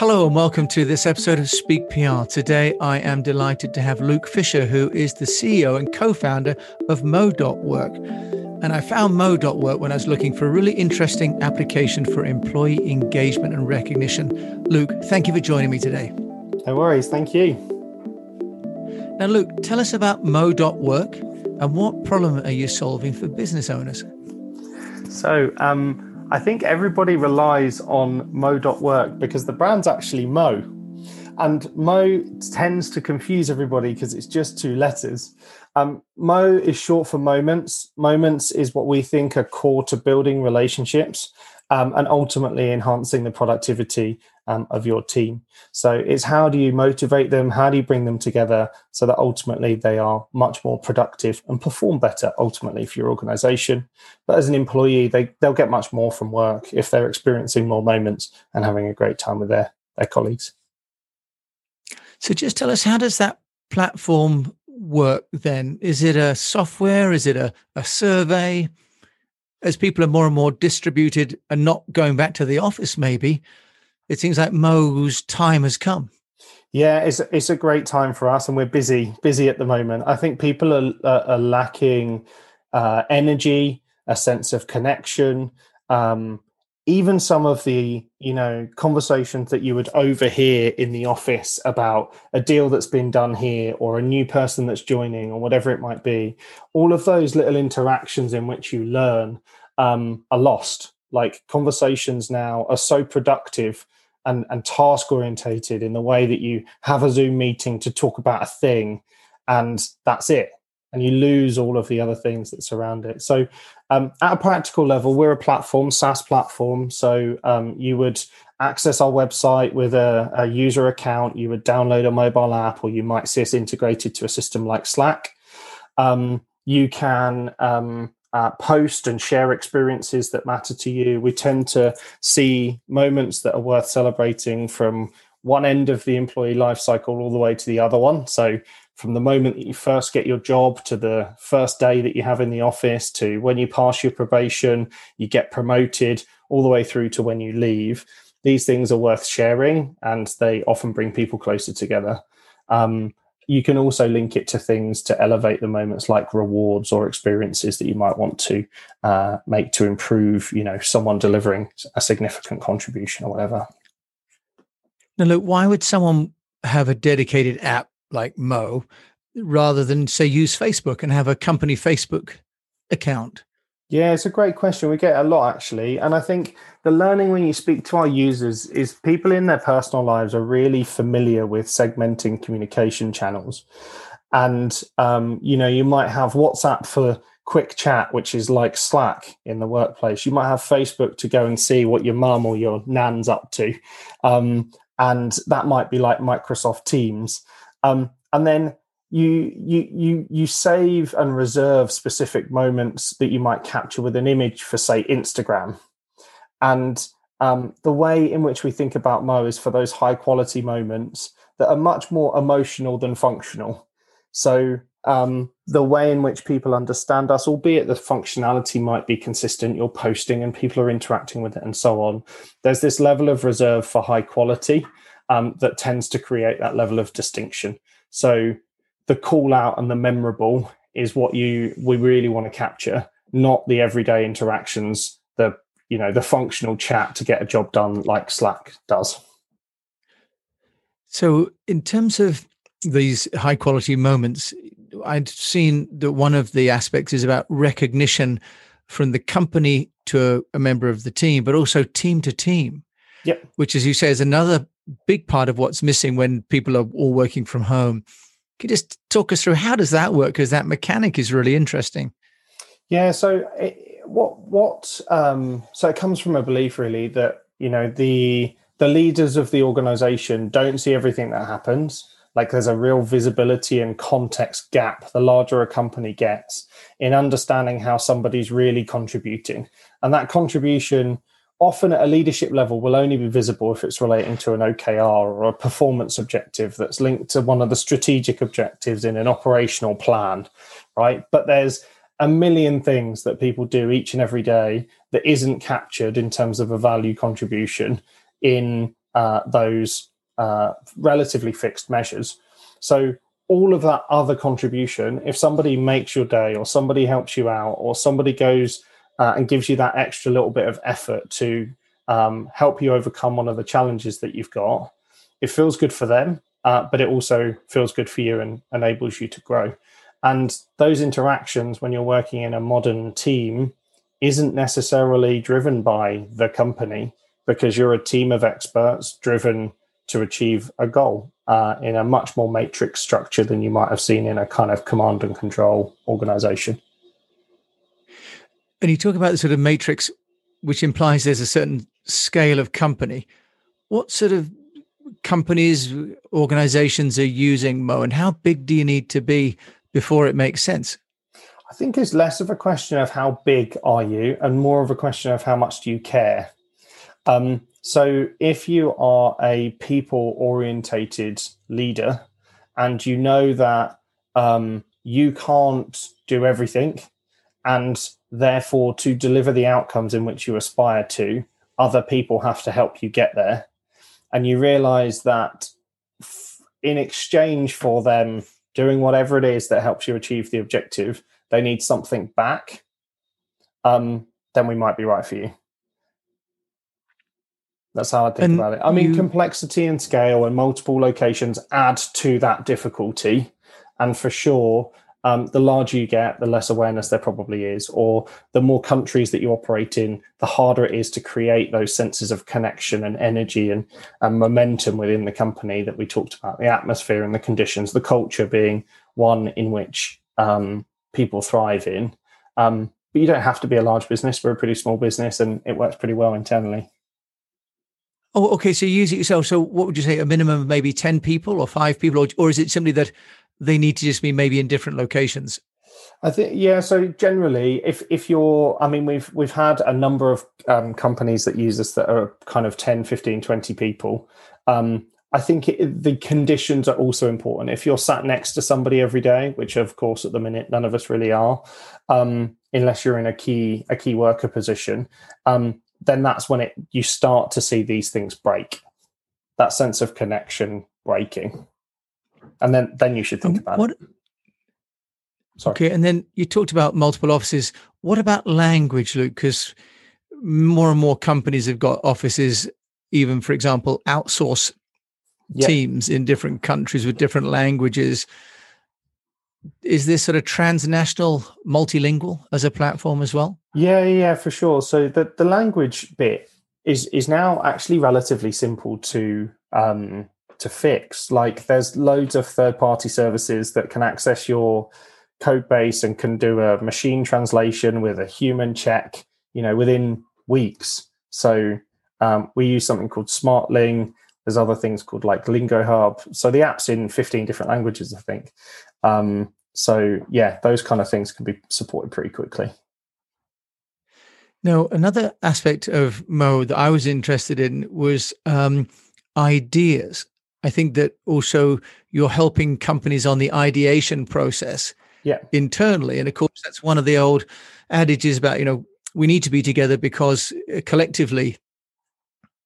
Hello and welcome to this episode of Speak PR. Today I am delighted to have Luke Fisher, who is the CEO and co founder of Mo.work. And I found Mo.work when I was looking for a really interesting application for employee engagement and recognition. Luke, thank you for joining me today. No worries. Thank you. Now, Luke, tell us about Mo.work and what problem are you solving for business owners? So, um, I think everybody relies on Mo.work because the brand's actually Mo. And Mo tends to confuse everybody because it's just two letters. Um, Mo is short for moments. Moments is what we think are core to building relationships um, and ultimately enhancing the productivity um, of your team. So it's how do you motivate them? How do you bring them together so that ultimately they are much more productive and perform better ultimately for your organization? But as an employee, they, they'll get much more from work if they're experiencing more moments and having a great time with their, their colleagues. So just tell us, how does that platform work then? Is it a software? Is it a, a survey? As people are more and more distributed and not going back to the office, maybe, it seems like Mo's time has come. Yeah, it's it's a great time for us, and we're busy busy at the moment. I think people are are, are lacking uh, energy, a sense of connection, um, even some of the you know conversations that you would overhear in the office about a deal that's been done here or a new person that's joining or whatever it might be. All of those little interactions in which you learn um, are lost. Like conversations now are so productive and, and task orientated in the way that you have a Zoom meeting to talk about a thing and that's it. And you lose all of the other things that surround it. So, um, at a practical level, we're a platform, SaaS platform. So, um, you would access our website with a, a user account, you would download a mobile app, or you might see us integrated to a system like Slack. Um, you can um, uh, post and share experiences that matter to you. We tend to see moments that are worth celebrating from one end of the employee life cycle all the way to the other one. So, from the moment that you first get your job to the first day that you have in the office to when you pass your probation, you get promoted, all the way through to when you leave. These things are worth sharing and they often bring people closer together. Um, you can also link it to things to elevate the moments like rewards or experiences that you might want to uh, make to improve you know someone delivering a significant contribution or whatever. Now look why would someone have a dedicated app like mo rather than say use facebook and have a company facebook account yeah, it's a great question. We get a lot actually. And I think the learning when you speak to our users is people in their personal lives are really familiar with segmenting communication channels. And, um, you know, you might have WhatsApp for quick chat, which is like Slack in the workplace. You might have Facebook to go and see what your mum or your nan's up to. Um, and that might be like Microsoft Teams. Um, and then you you you you save and reserve specific moments that you might capture with an image for say instagram. And um, the way in which we think about mo is for those high quality moments that are much more emotional than functional. So um, the way in which people understand us albeit the functionality might be consistent you're posting and people are interacting with it and so on there's this level of reserve for high quality um, that tends to create that level of distinction. So the call out and the memorable is what you we really want to capture, not the everyday interactions, the you know the functional chat to get a job done like Slack does. So, in terms of these high quality moments, I'd seen that one of the aspects is about recognition from the company to a, a member of the team, but also team to team. Yep. Which, as you say, is another big part of what's missing when people are all working from home. Can you just talk us through how does that work? Because that mechanic is really interesting. Yeah. So it, what what um, so it comes from a belief really that you know the the leaders of the organization don't see everything that happens. Like there's a real visibility and context gap the larger a company gets in understanding how somebody's really contributing, and that contribution often at a leadership level will only be visible if it's relating to an OKR or a performance objective that's linked to one of the strategic objectives in an operational plan, right? But there's a million things that people do each and every day that isn't captured in terms of a value contribution in uh, those uh, relatively fixed measures. So all of that other contribution, if somebody makes your day or somebody helps you out or somebody goes uh, and gives you that extra little bit of effort to um, help you overcome one of the challenges that you've got, it feels good for them, uh, but it also feels good for you and enables you to grow. And those interactions when you're working in a modern team isn't necessarily driven by the company because you're a team of experts driven to achieve a goal uh, in a much more matrix structure than you might have seen in a kind of command and control organization. And you talk about the sort of matrix, which implies there's a certain scale of company. What sort of companies, organizations are using Mo, and how big do you need to be before it makes sense? I think it's less of a question of how big are you and more of a question of how much do you care. Um, so if you are a people orientated leader and you know that um, you can't do everything and therefore to deliver the outcomes in which you aspire to, other people have to help you get there. And you realize that in exchange for them doing whatever it is that helps you achieve the objective, they need something back, um, then we might be right for you. That's how I think and about it. I mean, you... complexity and scale and multiple locations add to that difficulty. And for sure, um, the larger you get, the less awareness there probably is, or the more countries that you operate in, the harder it is to create those senses of connection and energy and, and momentum within the company that we talked about the atmosphere and the conditions, the culture being one in which um, people thrive in. Um, but you don't have to be a large business. We're a pretty small business and it works pretty well internally. Oh, okay. So you use it yourself. So what would you say? A minimum of maybe 10 people or five people? Or, or is it simply that they need to just be maybe in different locations? I think yeah. So generally, if if you're, I mean, we've we've had a number of um, companies that use us that are kind of 10, 15, 20 people. Um, I think it, the conditions are also important. If you're sat next to somebody every day, which of course at the minute none of us really are, um, unless you're in a key a key worker position, um, then that's when it you start to see these things break. That sense of connection breaking and then then you should think about what, it. Sorry. Okay, and then you talked about multiple offices. What about language, Luke? Because more and more companies have got offices, even for example, outsource yep. teams in different countries with different languages. Is this sort of transnational, multilingual as a platform as well? Yeah, yeah, for sure. So the the language bit is is now actually relatively simple to um, to fix. Like there's loads of third party services that can access your code base and can do a machine translation with a human check, you know, within weeks. So um, we use something called SmartLing. There's other things called like Lingo Hub. So the app's in 15 different languages, I think. Um, so yeah, those kind of things can be supported pretty quickly. Now, another aspect of Mo that I was interested in was um, ideas. I think that also you're helping companies on the ideation process yeah. internally. And of course, that's one of the old adages about, you know, we need to be together because uh, collectively,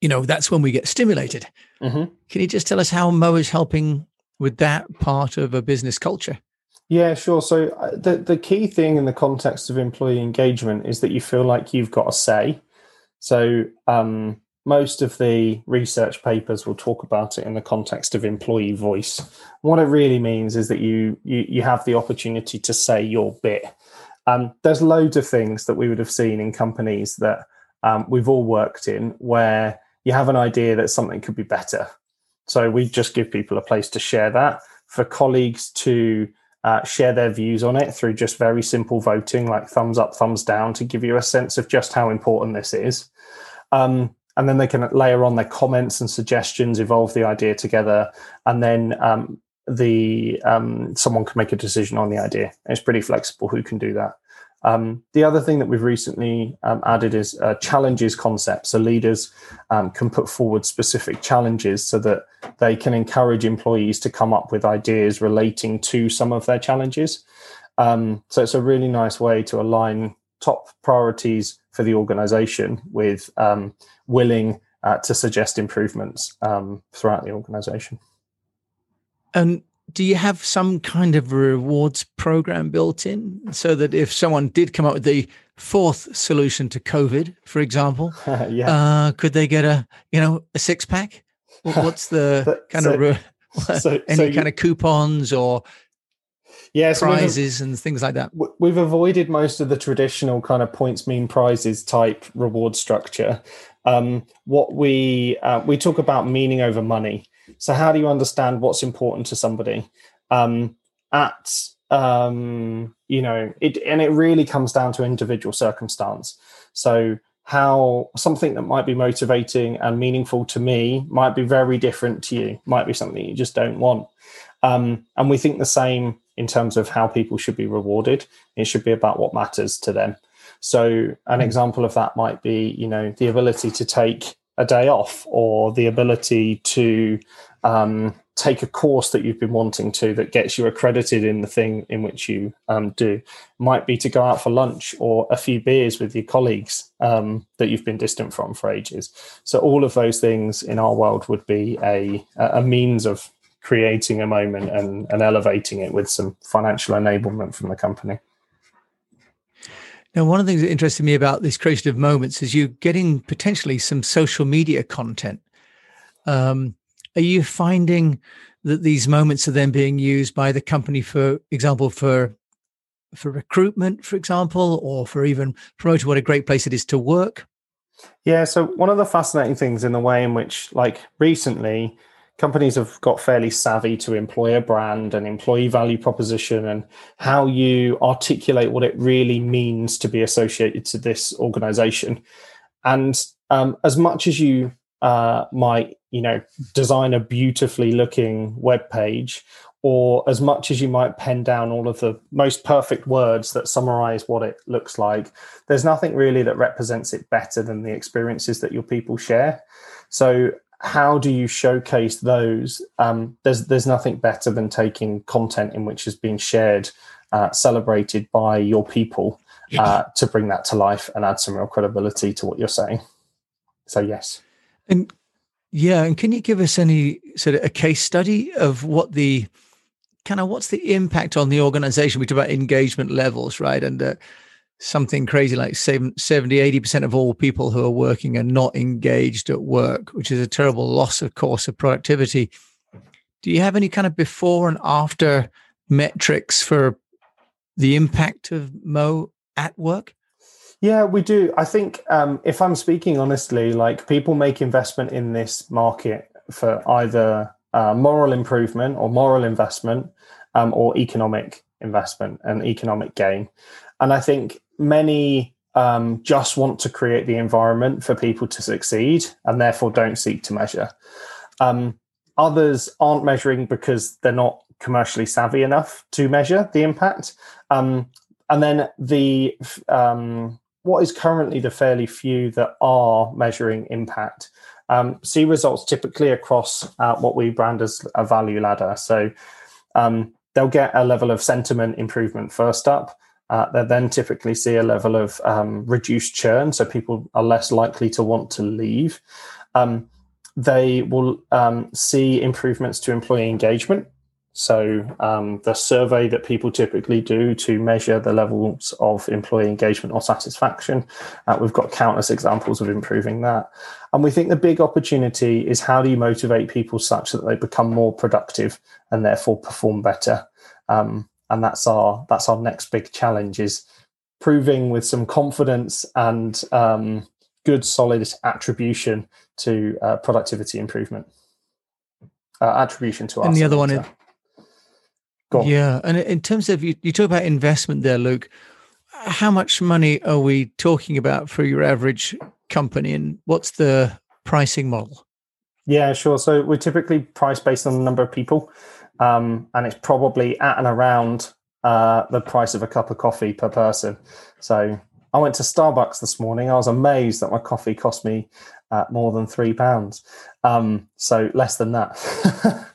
you know, that's when we get stimulated. Mm-hmm. Can you just tell us how Mo is helping with that part of a business culture? Yeah, sure. So uh, the the key thing in the context of employee engagement is that you feel like you've got a say. So um, most of the research papers will talk about it in the context of employee voice. What it really means is that you you, you have the opportunity to say your bit. Um, there's loads of things that we would have seen in companies that um, we've all worked in where you have an idea that something could be better. So we just give people a place to share that for colleagues to uh, share their views on it through just very simple voting, like thumbs up, thumbs down, to give you a sense of just how important this is. Um, and then they can layer on their comments and suggestions, evolve the idea together, and then um, the um, someone can make a decision on the idea. It's pretty flexible who can do that. Um, the other thing that we've recently um, added is a challenges concept. So leaders um, can put forward specific challenges so that they can encourage employees to come up with ideas relating to some of their challenges. Um, so it's a really nice way to align top priorities for the organization with um, willing uh, to suggest improvements um, throughout the organization. And do you have some kind of rewards program built in so that if someone did come up with the fourth solution to COVID, for example, yeah. uh, could they get a you know a six pack? What's the kind of re- so, any so kind you, of coupons or yeah, so prizes and things like that? We've avoided most of the traditional kind of points mean prizes type reward structure. Um, what we uh, we talk about meaning over money. So how do you understand what's important to somebody? Um, at um, you know, it and it really comes down to individual circumstance. So how something that might be motivating and meaningful to me might be very different to you, might be something you just don't want. Um, and we think the same in terms of how people should be rewarded. It should be about what matters to them. So an hmm. example of that might be, you know, the ability to take a day off or the ability to um, take a course that you've been wanting to that gets you accredited in the thing in which you um, do. Might be to go out for lunch or a few beers with your colleagues um, that you've been distant from for ages. So all of those things in our world would be a, a means of creating a moment and, and elevating it with some financial enablement from the company now, one of the things that interested me about these creative moments is you're getting potentially some social media content. Um, are you finding that these moments are then being used by the company, for example, for for recruitment, for example, or for even promoting what a great place it is to work? Yeah. So one of the fascinating things in the way in which, like recently, companies have got fairly savvy to employer brand and employee value proposition and how you articulate what it really means to be associated to this organization. And um, as much as you uh, might, you know, design a beautifully looking web page, or as much as you might pen down all of the most perfect words that summarize what it looks like, there's nothing really that represents it better than the experiences that your people share. So how do you showcase those? Um, there's there's nothing better than taking content in which has been shared, uh, celebrated by your people, uh, to bring that to life and add some real credibility to what you're saying. So yes, and yeah, and can you give us any sort of a case study of what the kind of what's the impact on the organization? We talk about engagement levels, right? And uh, something crazy like 70, 80% of all people who are working are not engaged at work, which is a terrible loss, of course, of productivity. Do you have any kind of before and after metrics for the impact of Mo at work? Yeah, we do. I think um, if I'm speaking honestly, like people make investment in this market for either uh, moral improvement or moral investment um, or economic investment and economic gain. And I think many um, just want to create the environment for people to succeed and therefore don't seek to measure. Um, others aren't measuring because they're not commercially savvy enough to measure the impact. Um, and then the um, what is currently the fairly few that are measuring impact um, see results typically across uh, what we brand as a value ladder. So um, they'll get a level of sentiment improvement first up. Uh, they then typically see a level of um, reduced churn, so people are less likely to want to leave. Um, they will um, see improvements to employee engagement. So, um, the survey that people typically do to measure the levels of employee engagement or satisfaction, uh, we've got countless examples of improving that. And we think the big opportunity is how do you motivate people such that they become more productive and therefore perform better? Um, and that's our that's our next big challenge is proving with some confidence and um, good solid attribution to uh, productivity improvement. Uh, attribution to and the other one is yeah and in terms of you, you talk about investment there luke. How much money are we talking about for your average company and what's the pricing model? Yeah sure. So we're typically price based on the number of people um, and it's probably at and around uh, the price of a cup of coffee per person. So I went to Starbucks this morning. I was amazed that my coffee cost me uh, more than three pounds. Um, so less than that.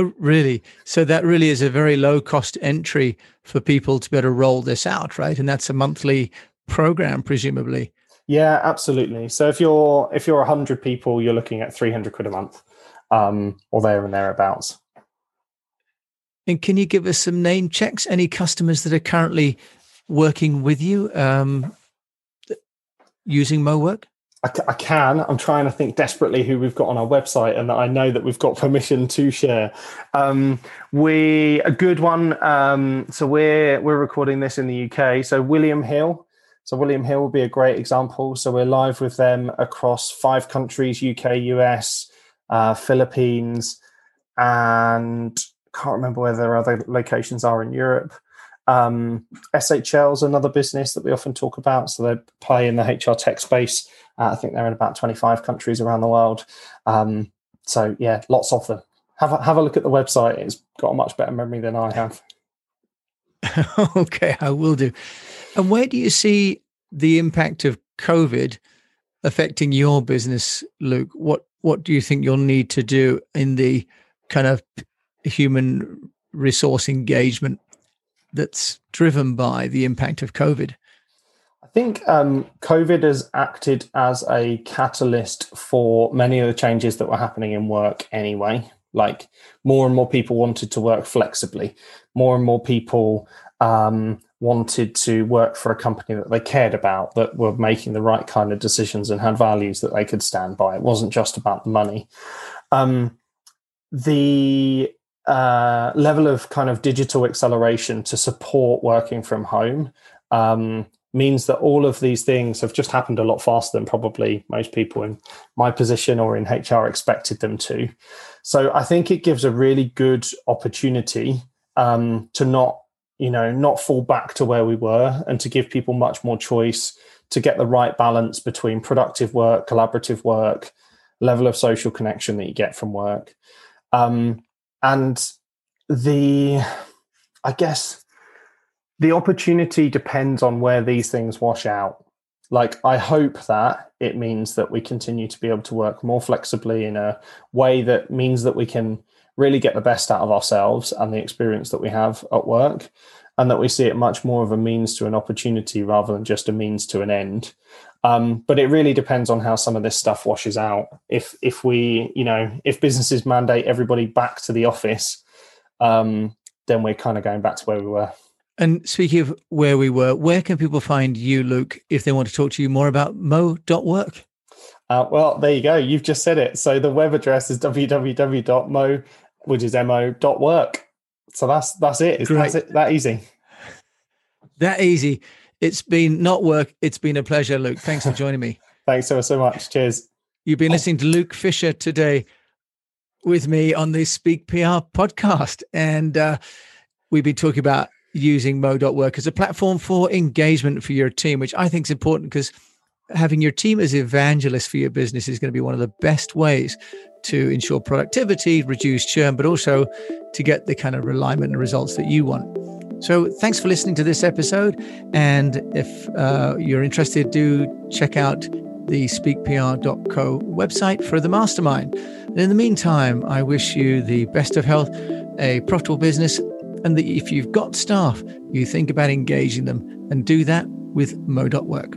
Oh, really? So that really is a very low cost entry for people to be able to roll this out, right? And that's a monthly program, presumably. Yeah, absolutely. So if you're if you're hundred people, you're looking at three hundred quid a month, um, or there and thereabouts. And can you give us some name checks? Any customers that are currently working with you um, using MoWork? I, I, can. I'm trying to think desperately who we've got on our website and that I know that we've got permission to share. Um, we a good one. Um, so we're we're recording this in the UK. So William Hill. So William Hill will be a great example. So we're live with them across five countries: UK, US, uh, Philippines, and can't remember where their other locations are in Europe. Um, SHL is another business that we often talk about. So they play in the HR tech space. Uh, I think they're in about 25 countries around the world. Um, so yeah, lots of them. Have a, have a look at the website. It's got a much better memory than I have. okay, I will do. And where do you see the impact of COVID affecting your business, Luke? What what do you think you'll need to do in the kind of human resource engagement that's driven by the impact of COVID? I think um, COVID has acted as a catalyst for many of the changes that were happening in work anyway. Like more and more people wanted to work flexibly, more and more people um, wanted to work for a company that they cared about, that were making the right kind of decisions and had values that they could stand by. It wasn't just about the money. Um, the uh, level of kind of digital acceleration to support working from home um, means that all of these things have just happened a lot faster than probably most people in my position or in HR expected them to. So I think it gives a really good opportunity um, to not, you know, not fall back to where we were and to give people much more choice to get the right balance between productive work, collaborative work, level of social connection that you get from work. Um, and the i guess the opportunity depends on where these things wash out. Like i hope that it means that we continue to be able to work more flexibly in a way that means that we can really get the best out of ourselves and the experience that we have at work and that we see it much more of a means to an opportunity rather than just a means to an end um, but it really depends on how some of this stuff washes out. If if we, you know, if businesses mandate everybody back to the office, um, then we're kind of going back to where we were. And speaking of where we were, where can people find you, Luke, if they want to talk to you more about mo.work? Uh, well, there you go. You've just said it. So the web address is www.mo, which is mo.work. So that's that's it. It's that's it, that easy. That easy. It's been not work. It's been a pleasure, Luke. Thanks for joining me. Thanks so, so much. Cheers. You've been listening to Luke Fisher today with me on the Speak PR podcast. And uh, we've been talking about using Mo.work as a platform for engagement for your team, which I think is important because having your team as evangelists for your business is going to be one of the best ways to ensure productivity, reduce churn, but also to get the kind of alignment and results that you want. So, thanks for listening to this episode. And if uh, you're interested, do check out the speakpr.co website for the mastermind. And in the meantime, I wish you the best of health, a profitable business, and that if you've got staff, you think about engaging them and do that with mo.work.